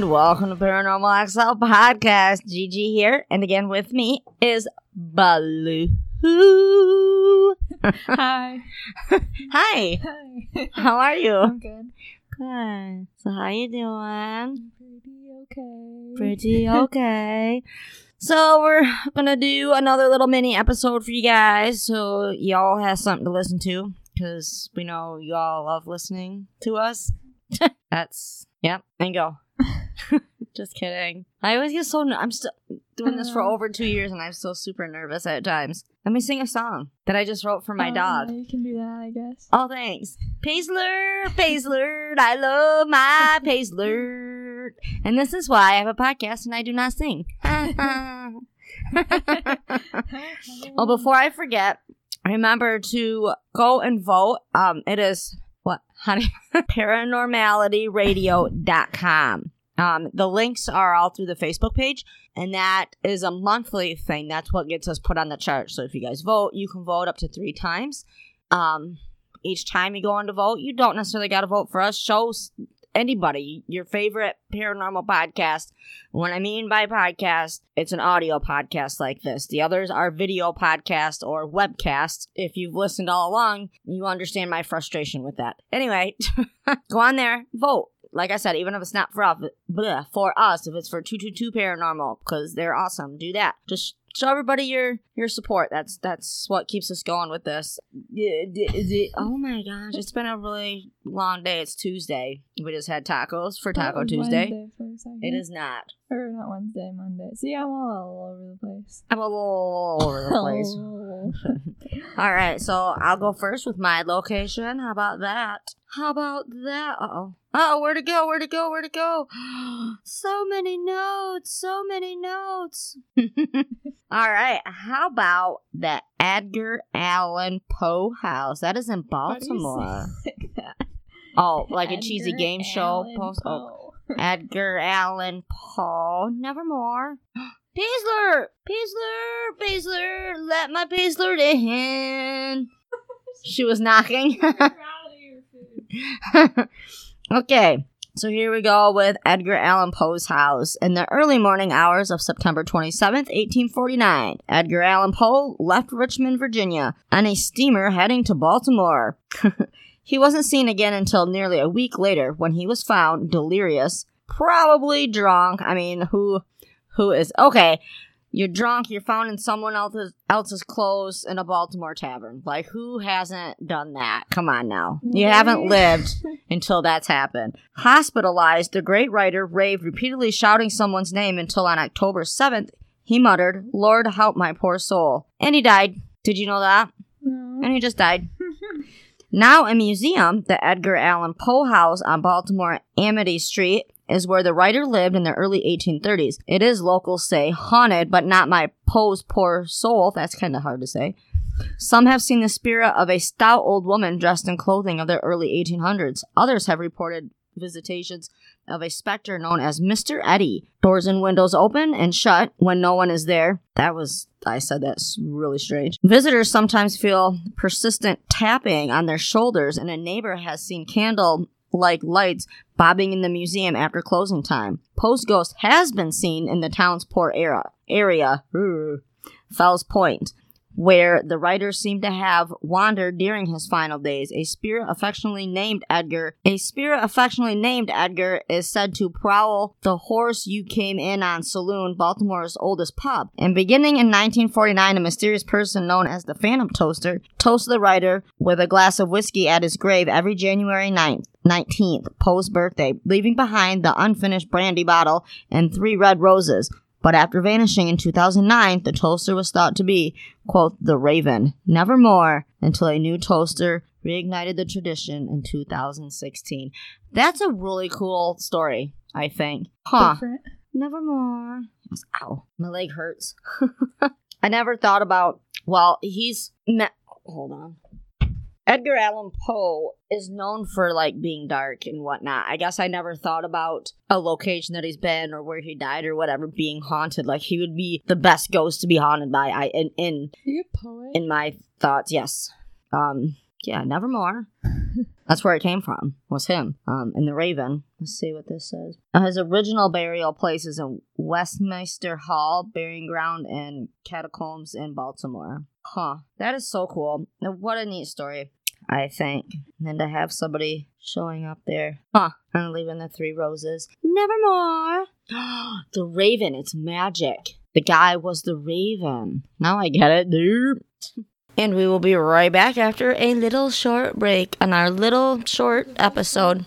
welcome to Paranormal XL Podcast. Gigi here, and again with me is Baloo. Hi. Hi, Hi. how are you? I'm good. Good. So how you doing? Pretty okay. Pretty okay. So we're gonna do another little mini episode for you guys, so y'all have something to listen to, because we know y'all love listening to us. That's yep, and go. Just kidding. I always get so. ner- I'm still doing this for over two years, and I'm still super nervous at times. Let me sing a song that I just wrote for my Oh, dog. yeah, you can do that, I guess. Oh, thanks. Paisler, Paisler, I love my Paisler. And this is why I have a podcast and I do not sing. well, before I forget, remember to go and vote. Um, it is what? Honey, paranormalityradio.com. Um, the links are all through the Facebook page, and that is a monthly thing. That's what gets us put on the chart. So if you guys vote, you can vote up to three times. Um, each time you go on to vote, you don't necessarily got to vote for us. Show anybody your favorite paranormal podcast. What I mean by podcast, it's an audio podcast like this. The others are video podcast or webcast. If you've listened all along, you understand my frustration with that. Anyway, go on there, vote. Like I said, even if it's not for us, bleh, for us, if it's for 222 Paranormal, because they're awesome, do that. Just show everybody your your support. That's that's what keeps us going with this. Yeah, d- d- Oh my gosh, it's been a really long day. It's Tuesday. We just had tacos for Taco Tuesday. Wednesday for a. It is not. Or not Wednesday, Monday. See, I'm all, over the place. I'm all over the place. All right, so I'll go first with my location. How about that? How about that? Uh oh. Oh, where to go? Where to go? Where to go? so many notes. So many notes. All right. How about the Edgar Allan Poe House? That is in Why do you say Baltimore. it like that? Oh, like a cheesy Edgar game show post. Oh, Edgar Allan Poe. Nevermore. Paisler! Paisler! Paisler! Let my Paisler in! She was knocking. You're out of your food. okay, so here we go with Edgar Allan Poe's house. In the early morning hours of September 27th, 1849, Edgar Allan Poe left Richmond, Virginia, on a steamer heading to Baltimore. he wasn't seen again until nearly a week later when he was found delirious, probably drunk. I mean, who who is okay? You're drunk, you're found in someone else's else's clothes in a Baltimore tavern. Like who hasn't done that? Come on now. You haven't lived until that's happened. Hospitalized, the great writer raved repeatedly shouting someone's name until on October 7th, he muttered, Lord help my poor soul. And he died. Did you know that? No. And he just died. Now a museum, the Edgar Allan Poe House on Baltimore Amity Street, is where the writer lived in the early 1830s. It is, locals say, haunted, but not my Poe's poor soul. That's kind of hard to say. Some have seen the spirit of a stout old woman dressed in clothing of the early 1800s. Others have reported visitations of a specter known as Mr. Eddie. Doors and windows open and shut when no one is there. That was, I said that's really strange. Visitors sometimes feel persistent tapping on their shoulders, and a neighbor has seen candle like lights bobbing in the museum after closing time. Poe's ghost has been seen in the town's poor era, area, Fells Point, where the writer seemed to have wandered during his final days. A spirit affectionately named Edgar, a spirit affectionately named Edgar is said to prowl the horse you came in on saloon, Baltimore's oldest pub. And beginning in 1949, a mysterious person known as the Phantom Toaster toasts the writer with a glass of whiskey at his grave every January 9th. 19th, Poe's birthday, leaving behind the unfinished brandy bottle and three red roses. But after vanishing in 2009, the toaster was thought to be, quote, the Raven, nevermore, until a new toaster reignited the tradition in 2016. That's a really cool story, I think. Huh. Different. Nevermore. Ow. My leg hurts. I never thought about, well, he's, me- hold on. Edgar Allan Poe is known for like being dark and whatnot. I guess I never thought about a location that he's been or where he died or whatever being haunted. Like he would be the best ghost to be haunted by. I in in Are you a poet? in my thoughts, yes. Um, yeah, nevermore. That's where it came from. Was him. Um, and the Raven. Let's see what this says. Uh, his original burial place is in Westminster Hall, burying ground and catacombs in Baltimore. Huh. That is so cool. What a neat story. I think. And to have somebody showing up there. Huh. And leaving the three roses. Nevermore. the Raven. It's magic. The guy was the Raven. Now I get it, dude. And we will be right back after a little short break on our little short episode.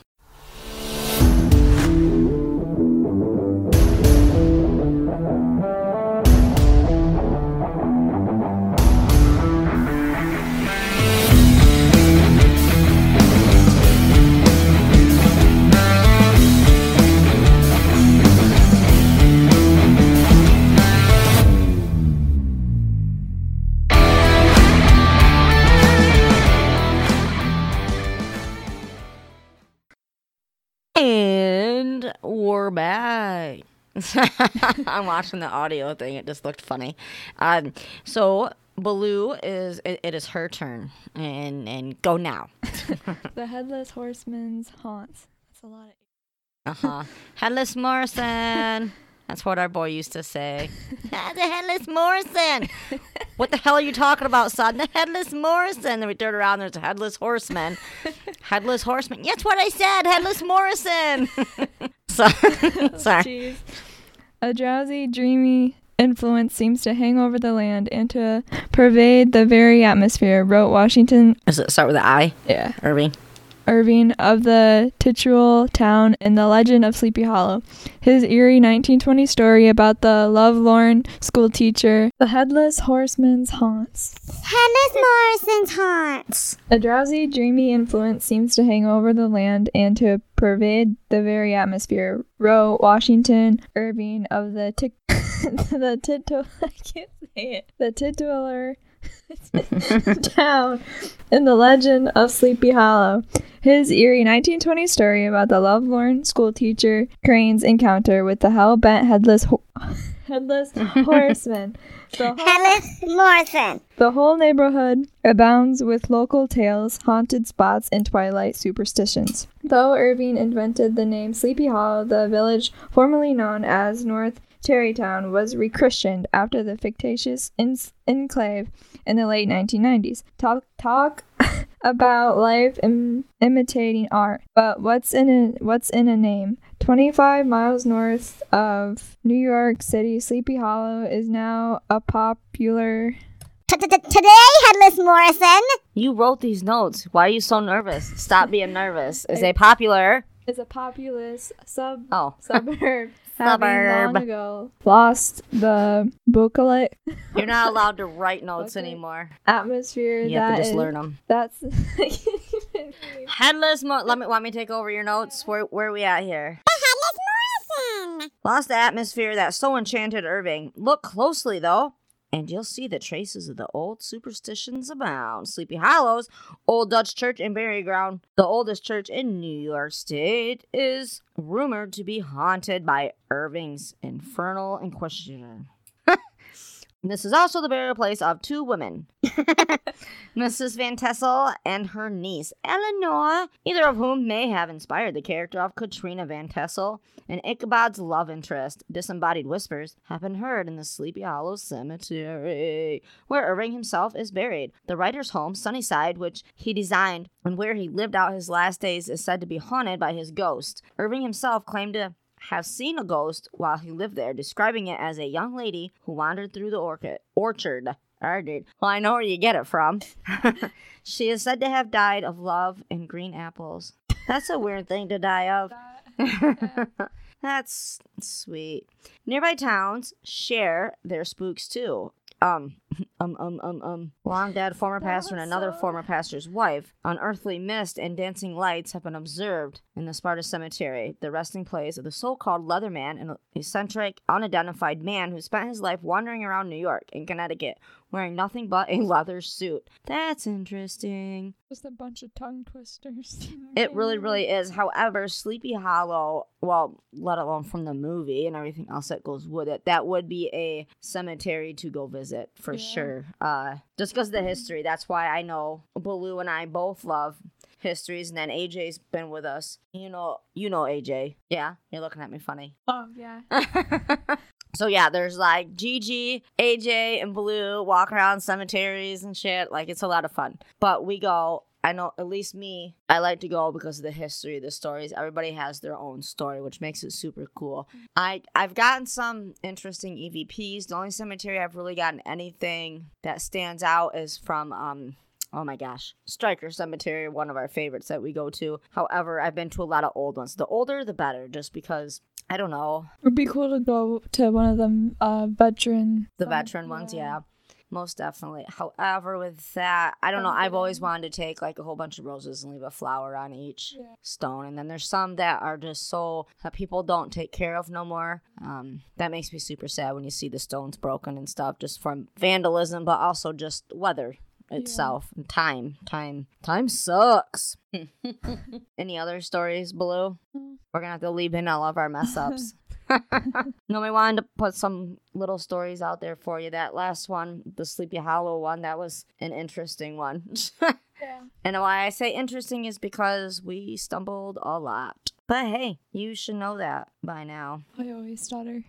We're back. I'm watching the audio thing. It just looked funny. Um, so Baloo is it, it is her turn, and and go now. The headless horseman's haunts. That's a lot of. Uh huh. Headless Morrison. That's what our boy used to say. the headless Morrison. What the hell are you talking about, son? The headless Morrison. Then we turn around. There's a headless horseman. Headless horseman. That's what I said. Headless Morrison. So, sorry. Jeez. A drowsy, dreamy influence seems to hang over the land and to pervade the very atmosphere, wrote Washington. Does it start with an I, Yeah. Irving? Irving of the titular town in The Legend of Sleepy Hollow. His eerie 1920 story about the lovelorn school teacher, the headless horseman's haunts. Headless Morrison's haunts. A drowsy, dreamy influence seems to hang over the land and to pervade the very atmosphere, wrote Washington Irving of the tic- the titular I can't say it. The titular town in the legend of Sleepy Hollow. His eerie 1920 story about the lovelorn schoolteacher Crane's encounter with the hell bent headless ho- headless horseman. The whole, Headless Morrison. the whole neighborhood abounds with local tales, haunted spots, and twilight superstitions. Though Irving invented the name Sleepy Hollow, the village formerly known as North Tarrytown was rechristened after the fictitious en- enclave in the late 1990s. Talk talk about life Im- imitating art, but what's in a what's in a name? 25 miles north of New York City, Sleepy Hollow is now a popular Today, Headless Morrison. You wrote these notes. Why are you so nervous? Stop being nervous. Is a popular? is a populous sub Oh, suburb. Having Suburb. long ago lost the booklet you're not allowed to write notes Okay. anymore. atmosphere You have that to just is- learn them. That's Headless. Mo- let me. Want me take over your notes? Where Where are we at here? Oh, Headless Morrison. Lost the atmosphere that so enchanted Irving. Look closely, though, and you'll see the traces of the old superstitions abound. Sleepy Hollows, Old Dutch Church and Burial Ground, the oldest church in New York State, is rumored to be haunted by Irving's infernal inquisitor. this is also the burial place of two women. Mrs. Van Tassel and her niece, Eleanor, either of whom may have inspired the character of Katrina Van Tassel, and Ichabod's love interest, disembodied whispers, have been heard in the Sleepy Hollow Cemetery, where Irving himself is buried. The writer's home, Sunnyside, which he designed and where he lived out his last days, is said to be haunted by his ghost. Irving himself claimed to have seen a ghost while he lived there, describing it as a young lady who wandered through the orchid, orchard. Orchard. Well, I know where you get it from. she is said to have died of love and green apples. That's a weird thing to die of. That's sweet. Nearby towns share their spooks too. Um, um, um, um, um. Long dead former pastor and another so- former pastor's wife. Unearthly mist and dancing lights have been observed in the Sparta Cemetery, the resting place of the so-called Leatherman, an eccentric, unidentified man who spent his life wandering around New York and Connecticut, wearing nothing but a leather suit. That's interesting. just a bunch of tongue twisters. It really, really is. However, Sleepy Hollow, well, let alone from the movie and everything else that goes with it, that would be a cemetery to go visit for Yeah. Sure. Uh, just because of the history. That's why I know Baloo and I both love histories, and then AJ's been with us. You know, you know AJ. Yeah, you're looking at me funny. Oh yeah. so yeah, there's like Gigi, AJ, and Blue walk around cemeteries and shit. Like it's a lot of fun. But we go. I know at least me. I like to go because of the history, the stories. Everybody has their own story, which makes it super cool. I I've gotten some interesting EVPs. The only cemetery I've really gotten anything that stands out is from um Oh my gosh. Striker Cemetery, one of our favorites that we go to. However, I've been to a lot of old ones. The older, the better, just because, I don't know, It'd be cool to go to one of them uh veteran the veteran ones, yeah. Most definitely. However, with that, I don't know. I've always wanted to take like a whole bunch of roses and leave a flower on each Yeah. stone. And then there's some that are just so that people don't take care of no more. Um, that makes me super sad when you see the stones broken and stuff just from vandalism, but also just weather itself and time. Time. Time sucks. Any other stories, Blue? Mm. We're gonna have to leave in all of our mess ups. no, we wanted to put some little stories out there for you. That last one, the Sleepy Hollow one, that was an interesting one. Yeah. and why I say interesting is because we stumbled a lot. But hey, you should know that by now. I always stutter.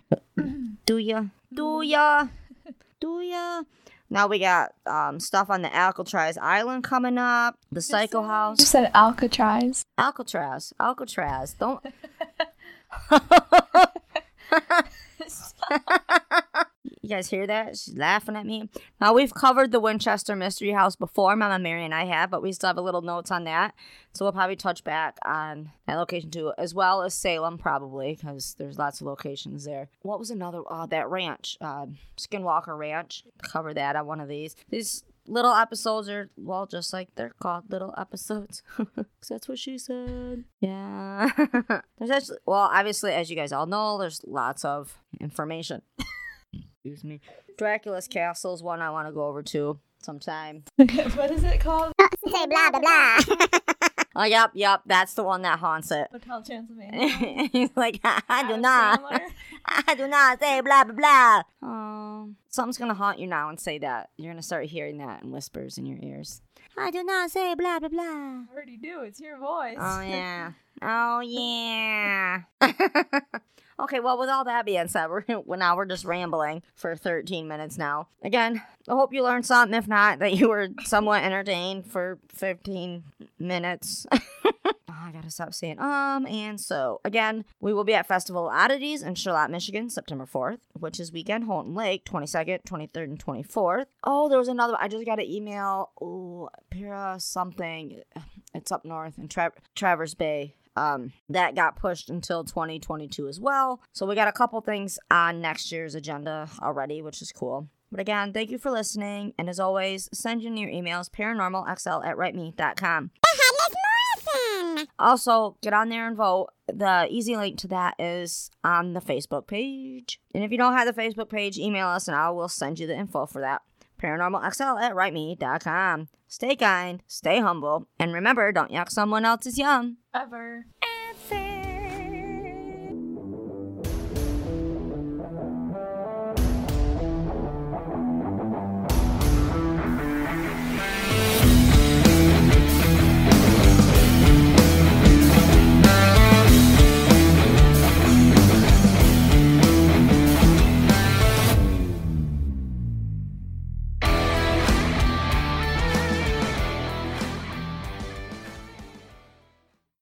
Do ya? Do ya? Do ya? Now we got um, stuff on the Alcatraz Island coming up. The Psycho You House. You said Alcatraz. Alcatraz. Alcatraz. Don't. You guys hear that? She's laughing at me. Now we've covered the Winchester Mystery House before. Mama Mary and I have, but we still have a little notes on that. So we'll probably touch back on that location too, as well as Salem, probably because there's lots of locations there. What was another? Oh, that ranch, uh, Skinwalker Ranch. Cover that on one of these. These little episodes are well, just like they're called little episodes. 'Cause that's what she said. Yeah. there's actually well, obviously, as you guys all know, there's lots of information. Excuse me. Dracula's Castle is one I want to go over to sometime. what is it called? Oh, say blah blah blah. Oh, yep, yep, that's the one that haunts it. Hotel Transylvania. He's like, I do not. I do not say blah blah blah. Oh, something's gonna haunt you now and say that. You're gonna start hearing that in whispers in your ears. I do not say blah blah blah. I already do. It's your voice. Oh yeah. Oh yeah. okay, well, with all that being said, we're well, now we're just rambling for 13 minutes now. Again, I hope you learned something. If not, that you were somewhat entertained for 15 minutes. I gotta stop saying um and so. Again, we will be at Festival Oddities in Charlotte, Michigan, September 4th, which is weekend, Holton Lake, 22nd, 23rd, and 24th. Oh, there was another. I just got an email. Oh, Pira something. It's up north in Tra- Traverse Bay. Um, that got pushed until 2022 as well. So we got a couple things on next year's agenda already, which is cool. But again, thank you for listening. And as always, send in your emails paranormalxl at writeme.com. Headless Morrison. Also, get on there and vote. The easy link to that is on the Facebook page. And if you don't have the Facebook page, email us and I will send you the info for that. ParanormalXL at writeme.com. Stay kind, stay humble, and remember, don't yuck someone else's yum. Ever. Ever.